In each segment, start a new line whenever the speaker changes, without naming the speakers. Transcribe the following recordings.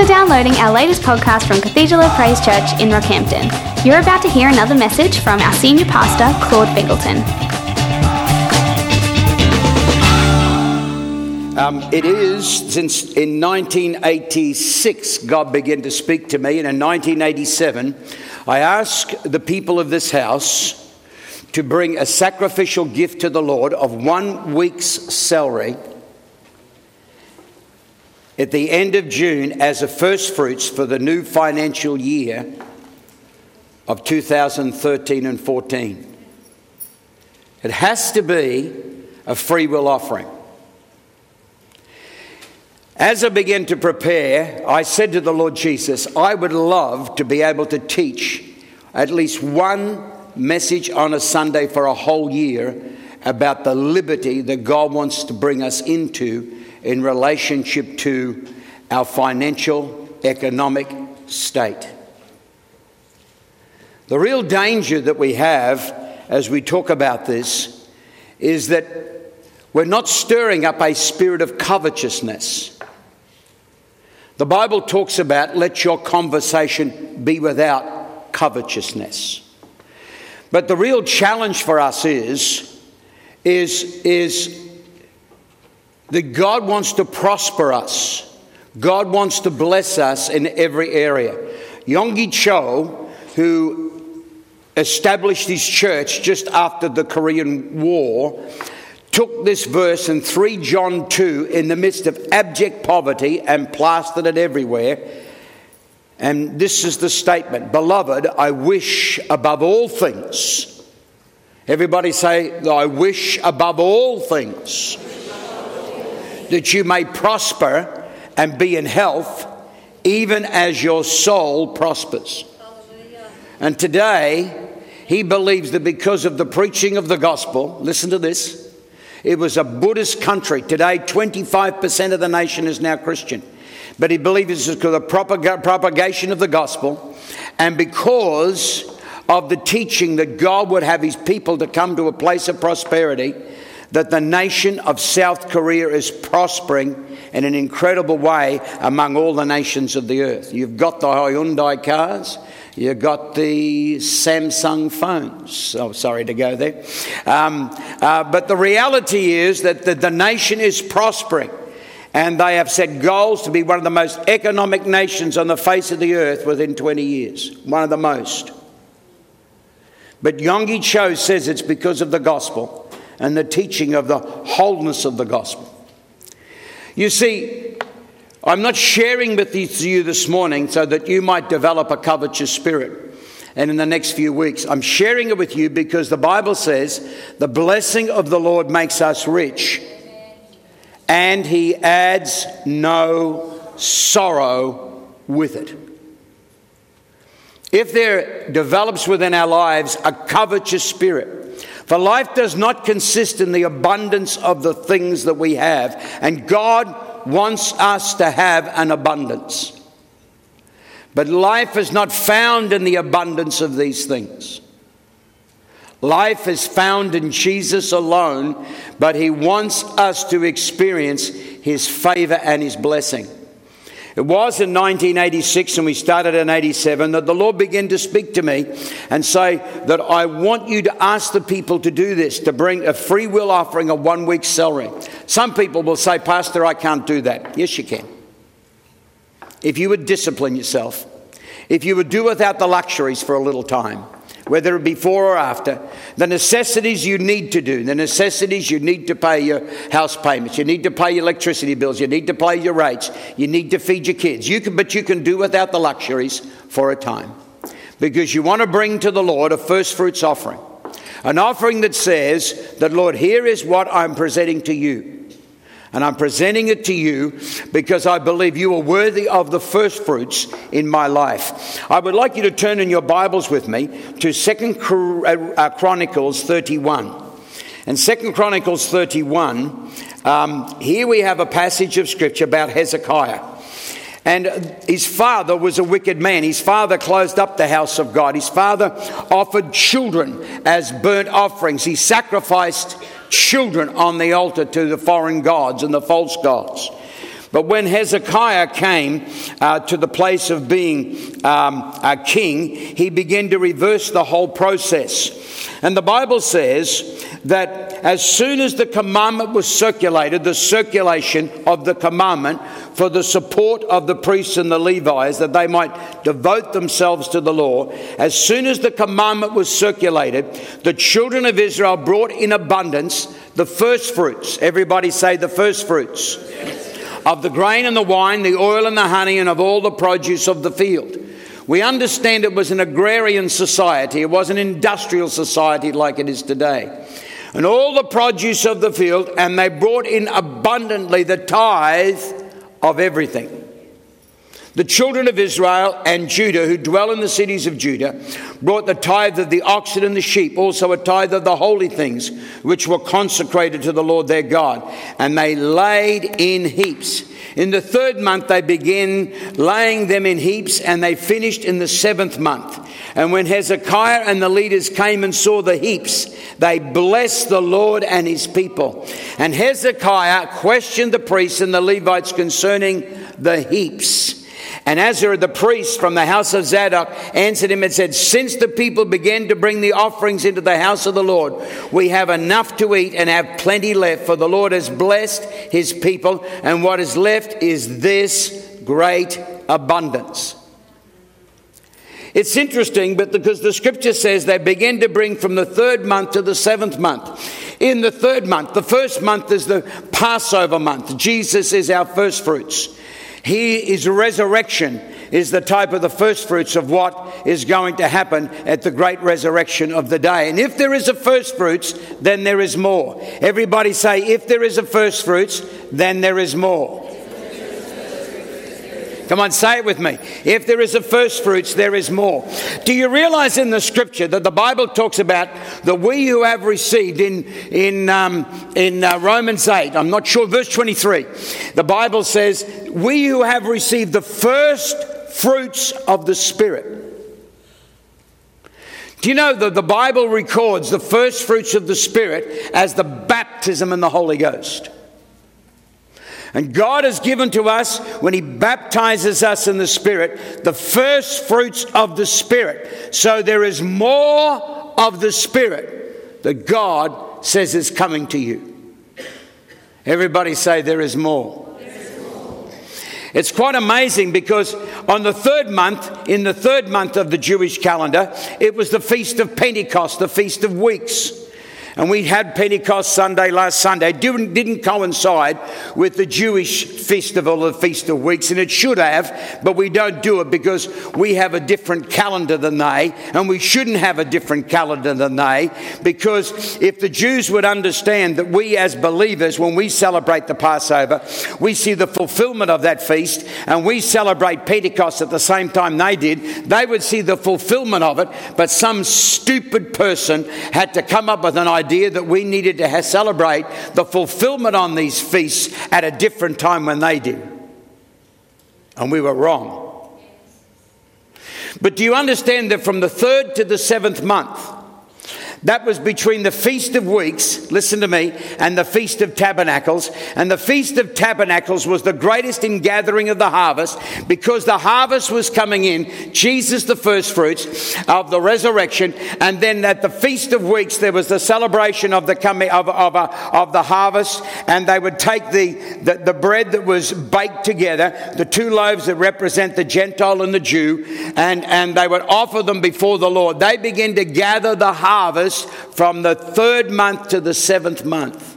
for downloading our latest podcast from Cathedral of Praise Church in Rockhampton. You're about to hear another message from our senior pastor, Claude Bingleton.
Um, it is since in 1986 God began to speak to me, and in 1987 I asked the people of this house to bring a sacrificial gift to the Lord of one week's salary at the end of June as a first fruits for the new financial year of 2013 and 14. It has to be a free will offering. As I began to prepare, I said to the Lord Jesus, I would love to be able to teach at least one message on a Sunday for a whole year about the liberty that God wants to bring us into in relationship to our financial, economic state. The real danger that we have as we talk about this is that we're not stirring up a spirit of covetousness. The Bible talks about let your conversation be without covetousness. But the real challenge for us is, is, is that God wants to prosper us. God wants to bless us in every area. Yonggi Cho, who established his church just after the Korean War, took this verse in 3 John 2 in the midst of abject poverty and plastered it everywhere. And this is the statement Beloved, I wish above all things. Everybody say, I wish above all things that you may prosper and be in health, even as your soul prospers. And today, he believes that because of the preaching of the gospel, listen to this, it was a Buddhist country. Today, 25% of the nation is now Christian. But he believes it's because of the propagation of the gospel and because of the teaching that God would have his people to come to a place of prosperity that the nation of South Korea is prospering in an incredible way among all the nations of the earth. You've got the Hyundai cars, you've got the Samsung phones. Oh, sorry to go there. Um, uh, but the reality is that the, the nation is prospering. And they have set goals to be one of the most economic nations on the face of the earth within 20 years. One of the most. But Yonggi Cho says it's because of the gospel and the teaching of the wholeness of the gospel. You see, I'm not sharing with you this morning so that you might develop a covetous spirit. And in the next few weeks, I'm sharing it with you because the Bible says the blessing of the Lord makes us rich and he adds no sorrow with it. If there develops within our lives a covetous spirit, for life does not consist in the abundance of the things that we have, and God wants us to have an abundance. But life is not found in the abundance of these things. Life is found in Jesus alone, but He wants us to experience His favor and His blessing. It was in 1986, and we started in 87, that the Lord began to speak to me and say that I want you to ask the people to do this, to bring a free will offering of one week's salary. Some people will say, Pastor, I can't do that. Yes, you can. If you would discipline yourself, if you would do without the luxuries for a little time whether it before or after, the necessities you need to do, the necessities you need to pay your house payments, you need to pay your electricity bills, you need to pay your rates, you need to feed your kids. You can, but you can do without the luxuries for a time because you want to bring to the Lord a first fruits offering, an offering that says that, Lord, here is what I'm presenting to you. And I'm presenting it to you because I believe you are worthy of the first fruits in my life. I would like you to turn in your Bibles with me to Second uh, Chronicles 31. And Second Chronicles 31, um, here we have a passage of scripture about Hezekiah. And his father was a wicked man. His father closed up the house of God. His father offered children as burnt offerings. He sacrificed children on the altar to the foreign gods and the false gods. But when Hezekiah came uh, to the place of being um, a king, he began to reverse the whole process. And the Bible says that as soon as the commandment was circulated, the circulation of the commandment for the support of the priests and the Levites, that they might devote themselves to the law, as soon as the commandment was circulated, the children of Israel brought in abundance the first fruits. Everybody say the first fruits. Of the grain and the wine, the oil and the honey, and of all the produce of the field. We understand it was an agrarian society, it was an industrial society like it is today and all the produce of the field, and they brought in abundantly the tithe of everything. The children of Israel and Judah, who dwell in the cities of Judah, brought the tithe of the oxen and the sheep, also a tithe of the holy things which were consecrated to the Lord their God, and they laid in heaps. In the third month, they began laying them in heaps, and they finished in the seventh month. And when Hezekiah and the leaders came and saw the heaps, they blessed the Lord and his people. And Hezekiah questioned the priests and the Levites concerning the heaps. And Azar, the priest from the house of Zadok, answered him and said, Since the people began to bring the offerings into the house of the Lord, we have enough to eat and have plenty left, for the Lord has blessed his people, and what is left is this great abundance. It's interesting, but because the scripture says they begin to bring from the third month to the seventh month. In the third month, the first month is the Passover month. Jesus is our first fruits. He is resurrection is the type of the first fruits of what is going to happen at the great resurrection of the day. And if there is a first fruits, then there is more. Everybody say, if there is a first fruits, then there is more. Come on, say it with me. If there is a first fruits, there is more. Do you realize in the scripture that the Bible talks about the we who have received in, in, um, in uh, Romans 8, I'm not sure, verse 23, the Bible says, we who have received the first fruits of the Spirit. Do you know that the Bible records the first fruits of the Spirit as the baptism in the Holy Ghost? And God has given to us, when He baptizes us in the Spirit, the first fruits of the Spirit. So there is more of the Spirit that God says is coming to you. Everybody say, There is more. It's quite amazing because on the third month, in the third month of the Jewish calendar, it was the Feast of Pentecost, the Feast of Weeks. And we had Pentecost Sunday last Sunday. It didn't, didn't coincide with the Jewish festival of Feast of Weeks, and it should have, but we don't do it because we have a different calendar than they, and we shouldn't have a different calendar than they, because if the Jews would understand that we as believers, when we celebrate the Passover, we see the fulfillment of that feast, and we celebrate Pentecost at the same time they did, they would see the fulfillment of it, but some stupid person had to come up with an idea idea that we needed to celebrate the fulfillment on these feasts at a different time when they did. And we were wrong. But do you understand that from the third to the seventh month, that was between the Feast of Weeks, listen to me, and the Feast of Tabernacles. And the Feast of Tabernacles was the greatest ingathering of the harvest because the harvest was coming in, Jesus the first fruits of the resurrection. And then at the Feast of Weeks, there was the celebration of the coming of, of, uh, of the harvest. And they would take the, the, the bread that was baked together, the two loaves that represent the Gentile and the Jew, and, and they would offer them before the Lord. They begin to gather the harvest from the third month to the seventh month.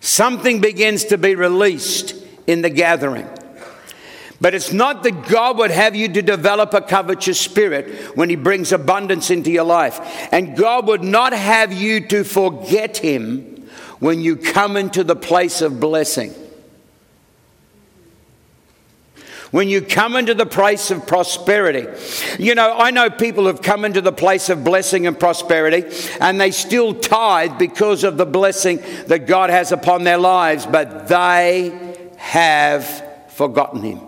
Something begins to be released in the gathering. But it's not that God would have you to develop a covetous spirit when He brings abundance into your life. And God would not have you to forget Him when you come into the place of blessing. When you come into the place of prosperity. You know, I know people have come into the place of blessing and prosperity and they still tithe because of the blessing that God has upon their lives, but they have forgotten Him.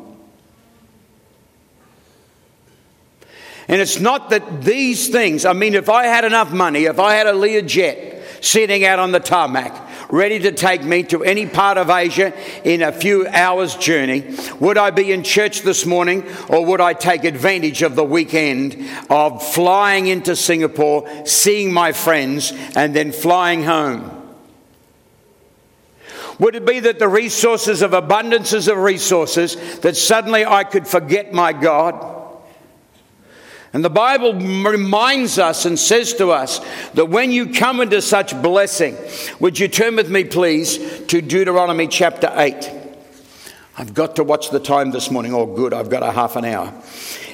And it's not that these things, I mean, if I had enough money, if I had a Learjet sitting out on the tarmac, ready to take me to any part of Asia in a few hours' journey, would I be in church this morning or would I take advantage of the weekend of flying into Singapore, seeing my friends, and then flying home? Would it be that the resources of abundances of resources that suddenly I could forget my God? And the Bible reminds us and says to us that when you come into such blessing, would you turn with me, please, to Deuteronomy chapter 8? I've got to watch the time this morning. Oh, good, I've got a half an hour.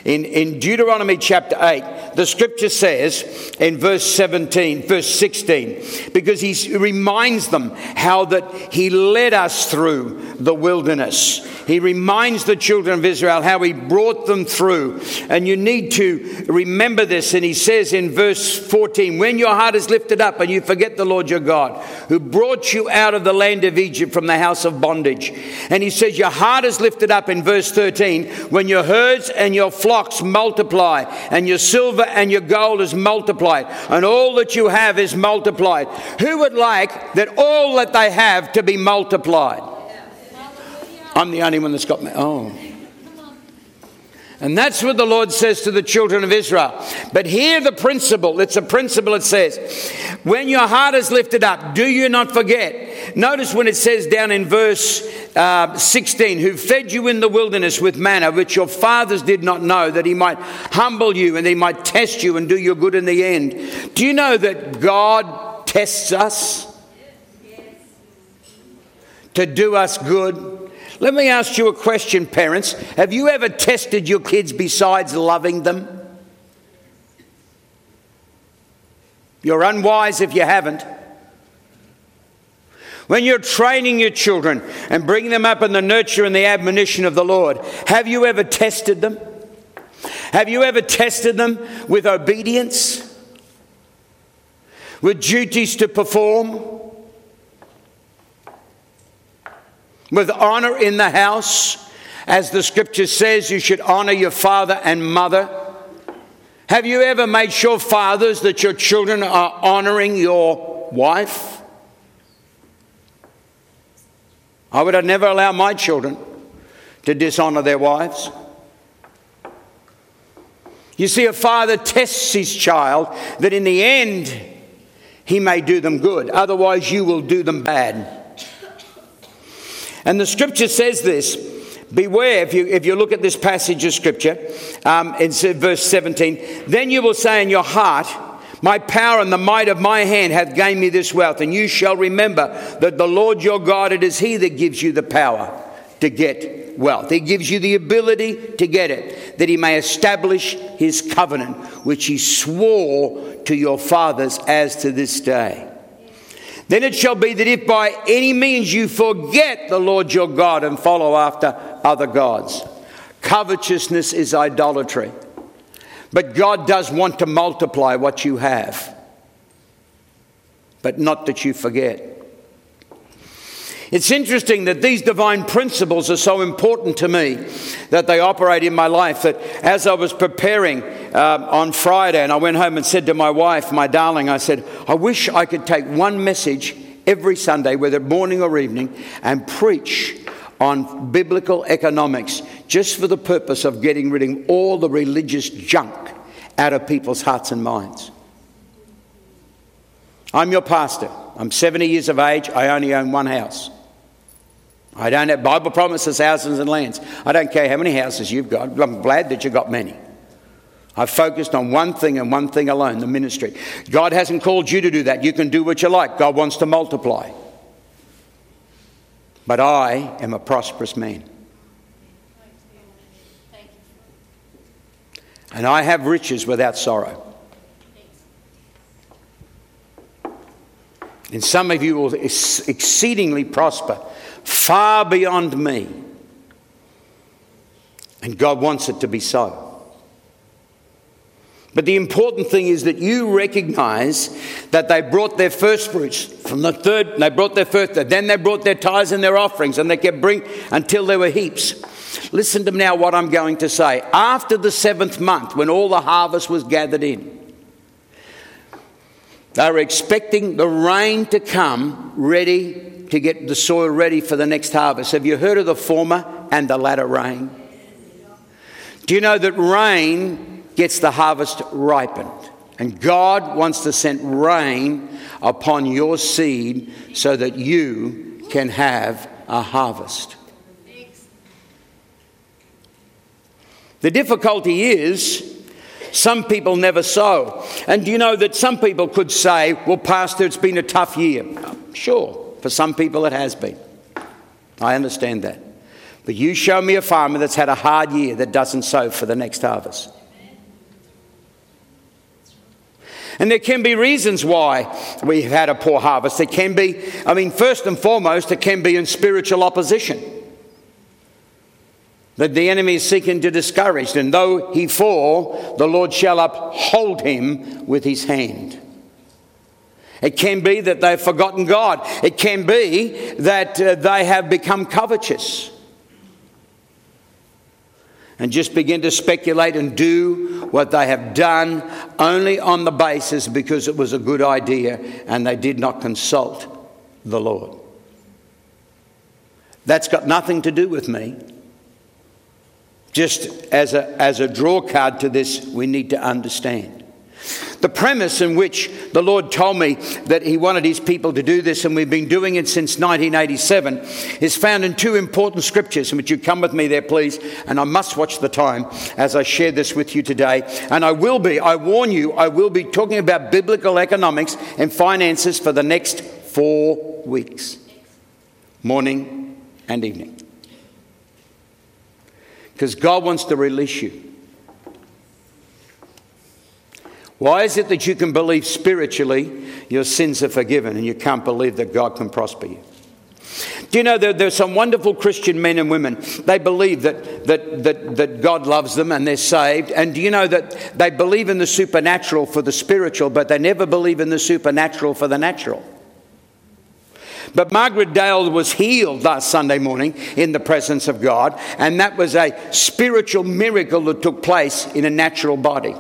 In, in Deuteronomy chapter 8, the scripture says in verse 17, verse 16, because he reminds them how that he led us through the wilderness. He reminds the children of Israel how he brought them through. And you need to remember this. And he says in verse 14, when your heart is lifted up and you forget the Lord your God, who brought you out of the land of Egypt from the house of bondage. And he says, your heart is lifted up in verse 13, when your herds and your flocks flocks multiply, and your silver and your gold is multiplied, and all that you have is multiplied. Who would like that all that they have to be multiplied? I'm the only one that's got my. Oh. And that's what the Lord says to the children of Israel. But here, the principle it's a principle it says, when your heart is lifted up, do you not forget? Notice when it says down in verse uh, 16, who fed you in the wilderness with manna, which your fathers did not know, that he might humble you and he might test you and do you good in the end. Do you know that God tests us to do us good? Let me ask you a question, parents. Have you ever tested your kids besides loving them? You're unwise if you haven't. When you're training your children and bringing them up in the nurture and the admonition of the Lord, have you ever tested them? Have you ever tested them with obedience? With duties to perform? With honor in the house. As the scripture says, you should honor your father and mother. Have you ever made sure, fathers, that your children are honoring your wife? I would never allow my children to dishonor their wives. You see, a father tests his child that in the end he may do them good, otherwise, you will do them bad. And the scripture says this Beware, if you, if you look at this passage of scripture, um, in verse 17, then you will say in your heart, My power and the might of my hand hath gained me this wealth, and you shall remember that the Lord your God, it is He that gives you the power to get wealth. He gives you the ability to get it, that He may establish His covenant, which He swore to your fathers as to this day. Then it shall be that if by any means you forget the Lord your God and follow after other gods, covetousness is idolatry. But God does want to multiply what you have, but not that you forget. It's interesting that these divine principles are so important to me that they operate in my life. That as I was preparing uh, on Friday and I went home and said to my wife, my darling, I said, I wish I could take one message every Sunday, whether morning or evening, and preach on biblical economics just for the purpose of getting rid of all the religious junk out of people's hearts and minds. I'm your pastor. I'm 70 years of age. I only own one house. I don't have Bible promises houses and lands. I don't care how many houses you've got. I'm glad that you've got many. I've focused on one thing and one thing alone the ministry. God hasn't called you to do that. You can do what you like. God wants to multiply. But I am a prosperous man. And I have riches without sorrow. And some of you will exceedingly prosper far beyond me. And God wants it to be so. But the important thing is that you recognize that they brought their first fruits from the third, they brought their first, then they brought their tithes and their offerings, and they kept bringing until there were heaps. Listen to now what I'm going to say. After the seventh month, when all the harvest was gathered in, They were expecting the rain to come ready to get the soil ready for the next harvest. Have you heard of the former and the latter rain? Do you know that rain gets the harvest ripened? And God wants to send rain upon your seed so that you can have a harvest. The difficulty is some people never sow. And do you know that some people could say, well, Pastor, it's been a tough year? Sure, for some people it has been. I understand that. But you show me a farmer that's had a hard year that doesn't sow for the next harvest. And there can be reasons why we've had a poor harvest. It can be, I mean, first and foremost, it can be in spiritual opposition that the enemy is seeking to discourage. And though he fall, the Lord shall uphold him with his hand. It can be that they've forgotten God. It can be that uh, they have become covetous and just begin to speculate and do what they have done only on the basis because it was a good idea and they did not consult the Lord. That's got nothing to do with me. Just as a, as a draw card to this, we need to understand. The premise in which the Lord told me that He wanted His people to do this, and we've been doing it since 1987, is found in two important scriptures. And would you come with me there, please? And I must watch the time as I share this with you today. And I will be, I warn you, I will be talking about biblical economics and finances for the next four weeks morning and evening because God wants to release you. Why is it that you can believe spiritually your sins are forgiven and you can't believe that God can prosper you? Do you know that there's some wonderful Christian men and women? They believe that, that, that, that God loves them and they're saved. And do you know that they believe in the supernatural for the spiritual, but they never believe in the supernatural for the natural? But Margaret Dale was healed last Sunday morning in the presence of God, and that was a spiritual miracle that took place in a natural body.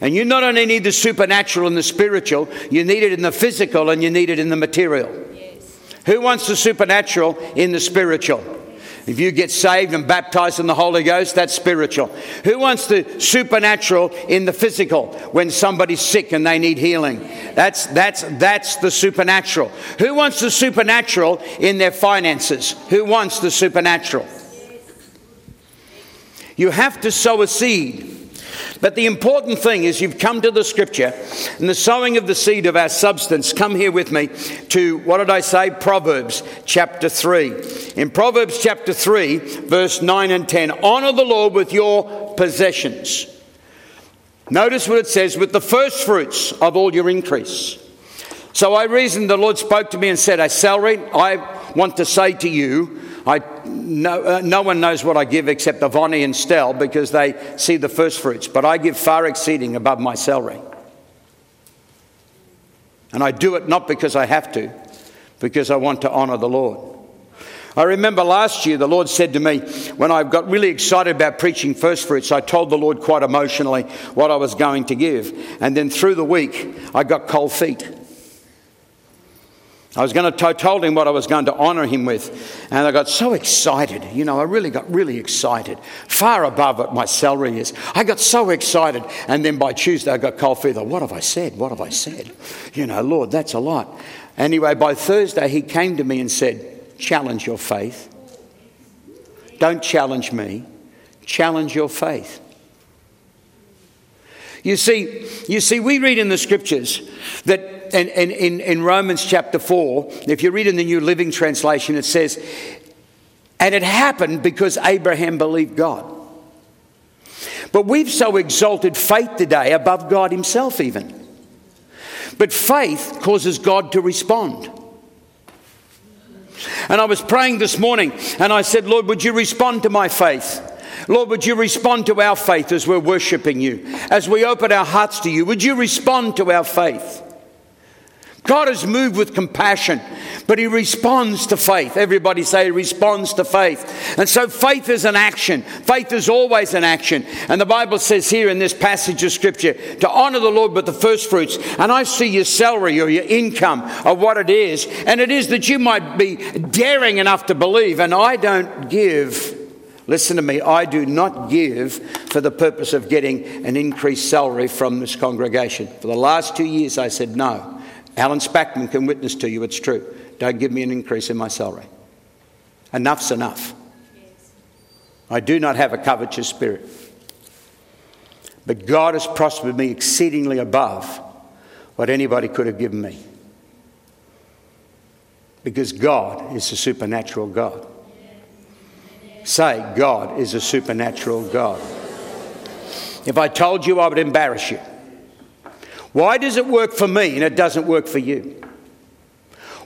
And you not only need the supernatural and the spiritual, you need it in the physical and you need it in the material. Yes. Who wants the supernatural in the spiritual? If you get saved and baptized in the Holy Ghost, that's spiritual. Who wants the supernatural in the physical when somebody's sick and they need healing? That's, that's, that's the supernatural. Who wants the supernatural in their finances? Who wants the supernatural? You have to sow a seed. But the important thing is you've come to the scripture and the sowing of the seed of our substance. Come here with me to, what did I say? Proverbs chapter 3. In Proverbs chapter 3, verse 9 and 10, honor the Lord with your possessions. Notice what it says with the first fruits of all your increase. So I reasoned, the Lord spoke to me and said, A salary, I want to say to you, I, no, uh, no one knows what I give except Avani and Stell because they see the first fruits, but I give far exceeding above my salary. And I do it not because I have to, because I want to honour the Lord. I remember last year the Lord said to me, when I got really excited about preaching first fruits, I told the Lord quite emotionally what I was going to give. And then through the week, I got cold feet. I was going to, I told him what I was going to honour him with, and I got so excited. You know, I really got really excited, far above what my salary is. I got so excited, and then by Tuesday I got cold feet. What have I said? What have I said? You know, Lord, that's a lot. Anyway, by Thursday he came to me and said, "Challenge your faith. Don't challenge me. Challenge your faith." You see, you see, we read in the scriptures that and, and in, in Romans chapter 4, if you read in the New Living Translation, it says, And it happened because Abraham believed God. But we've so exalted faith today above God Himself, even. But faith causes God to respond. And I was praying this morning and I said, Lord, would you respond to my faith? Lord, would you respond to our faith as we're worshiping you? As we open our hearts to you, would you respond to our faith? God is moved with compassion, but he responds to faith. Everybody say he responds to faith. And so faith is an action. Faith is always an action. And the Bible says here in this passage of scripture to honor the Lord with the first fruits. And I see your salary or your income of what it is. And it is that you might be daring enough to believe. And I don't give. Listen to me, I do not give for the purpose of getting an increased salary from this congregation. For the last two years, I said no. Alan Spackman can witness to you it's true. Don't give me an increase in my salary. Enough's enough. I do not have a covetous spirit. But God has prospered me exceedingly above what anybody could have given me. Because God is a supernatural God. Say, God is a supernatural God. If I told you, I would embarrass you. Why does it work for me and it doesn't work for you?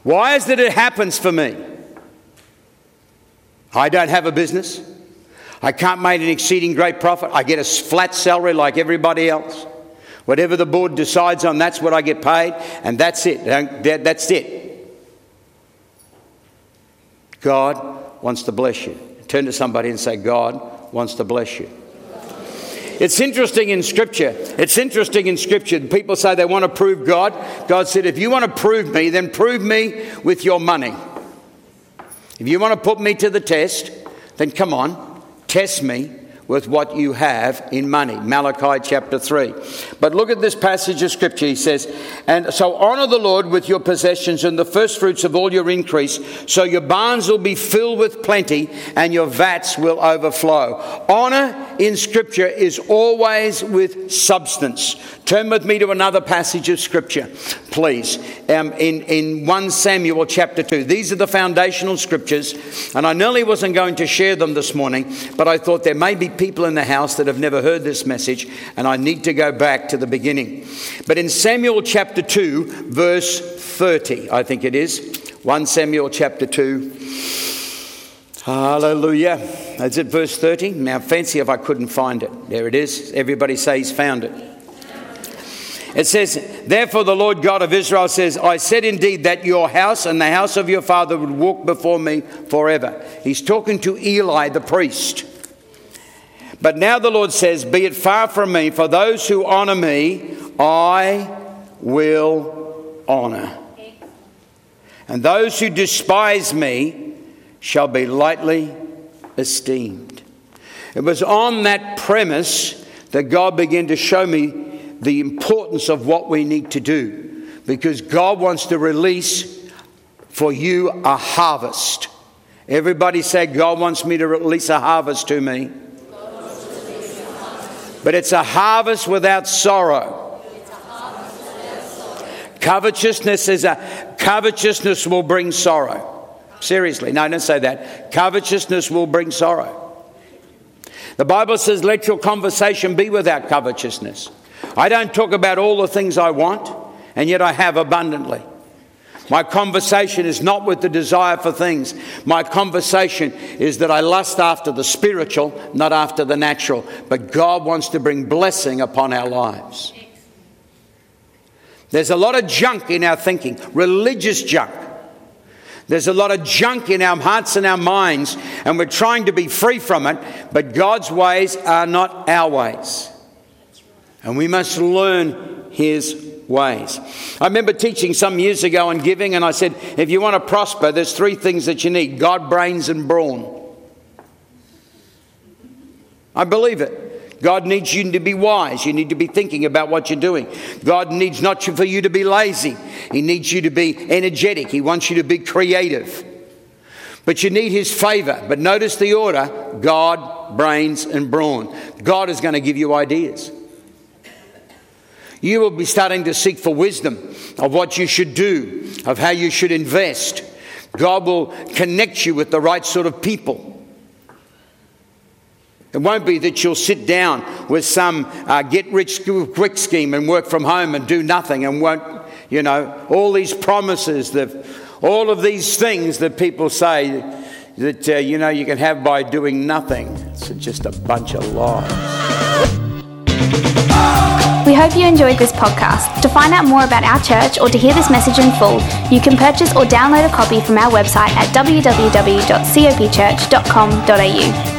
Why is it it happens for me? I don't have a business. I can't make an exceeding great profit. I get a flat salary like everybody else. Whatever the board decides on, that's what I get paid, and that's it. That's it. God wants to bless you. Turn to somebody and say, God wants to bless you. It's interesting in Scripture. It's interesting in Scripture. People say they want to prove God. God said, if you want to prove me, then prove me with your money. If you want to put me to the test, then come on, test me with what you have in money. Malachi chapter 3. But look at this passage of scripture. He says, And so honor the Lord with your possessions and the first fruits of all your increase, so your barns will be filled with plenty and your vats will overflow. Honor in scripture is always with substance. Turn with me to another passage of scripture, please. Um, in, in 1 Samuel chapter 2. These are the foundational scriptures, and I nearly wasn't going to share them this morning, but I thought there may be people in the house that have never heard this message, and I need to go back to the beginning. But in Samuel chapter 2, verse 30, I think it is, 1 Samuel chapter 2. Hallelujah. Is it verse 30? Now, fancy if I couldn't find it. There it is. Everybody says found it. It says, Therefore, the Lord God of Israel says, I said indeed that your house and the house of your father would walk before me forever. He's talking to Eli the priest. But now the Lord says, Be it far from me, for those who honor me, I will honor. And those who despise me shall be lightly esteemed. It was on that premise that God began to show me the importance of what we need to do because God wants to release for you a harvest. Everybody say, God wants me to release a harvest to me. But it's a harvest without sorrow. Covetousness is a covetousness will bring sorrow. Seriously, no, don't say that. Covetousness will bring sorrow. The Bible says, let your conversation be without covetousness. I don't talk about all the things I want, and yet I have abundantly. My conversation is not with the desire for things. My conversation is that I lust after the spiritual, not after the natural. But God wants to bring blessing upon our lives. There's a lot of junk in our thinking, religious junk. There's a lot of junk in our hearts and our minds, and we're trying to be free from it, but God's ways are not our ways. And we must learn His ways. I remember teaching some years ago on giving, and I said, if you want to prosper, there's three things that you need God, brains, and brawn. I believe it. God needs you to be wise. You need to be thinking about what you're doing. God needs not for you to be lazy. He needs you to be energetic. He wants you to be creative. But you need His favor. But notice the order God, brains, and brawn. God is going to give you ideas you will be starting to seek for wisdom of what you should do, of how you should invest. God will connect you with the right sort of people. It won't be that you'll sit down with some uh, get rich quick scheme and work from home and do nothing and won't, you know, all these promises, that, all of these things that people say that, uh, you know, you can have by doing nothing. It's just a bunch of lies.
Hope you enjoyed this podcast. To find out more about our church or to hear this message in full, you can purchase or download a copy from our website at www.copchurch.com.au.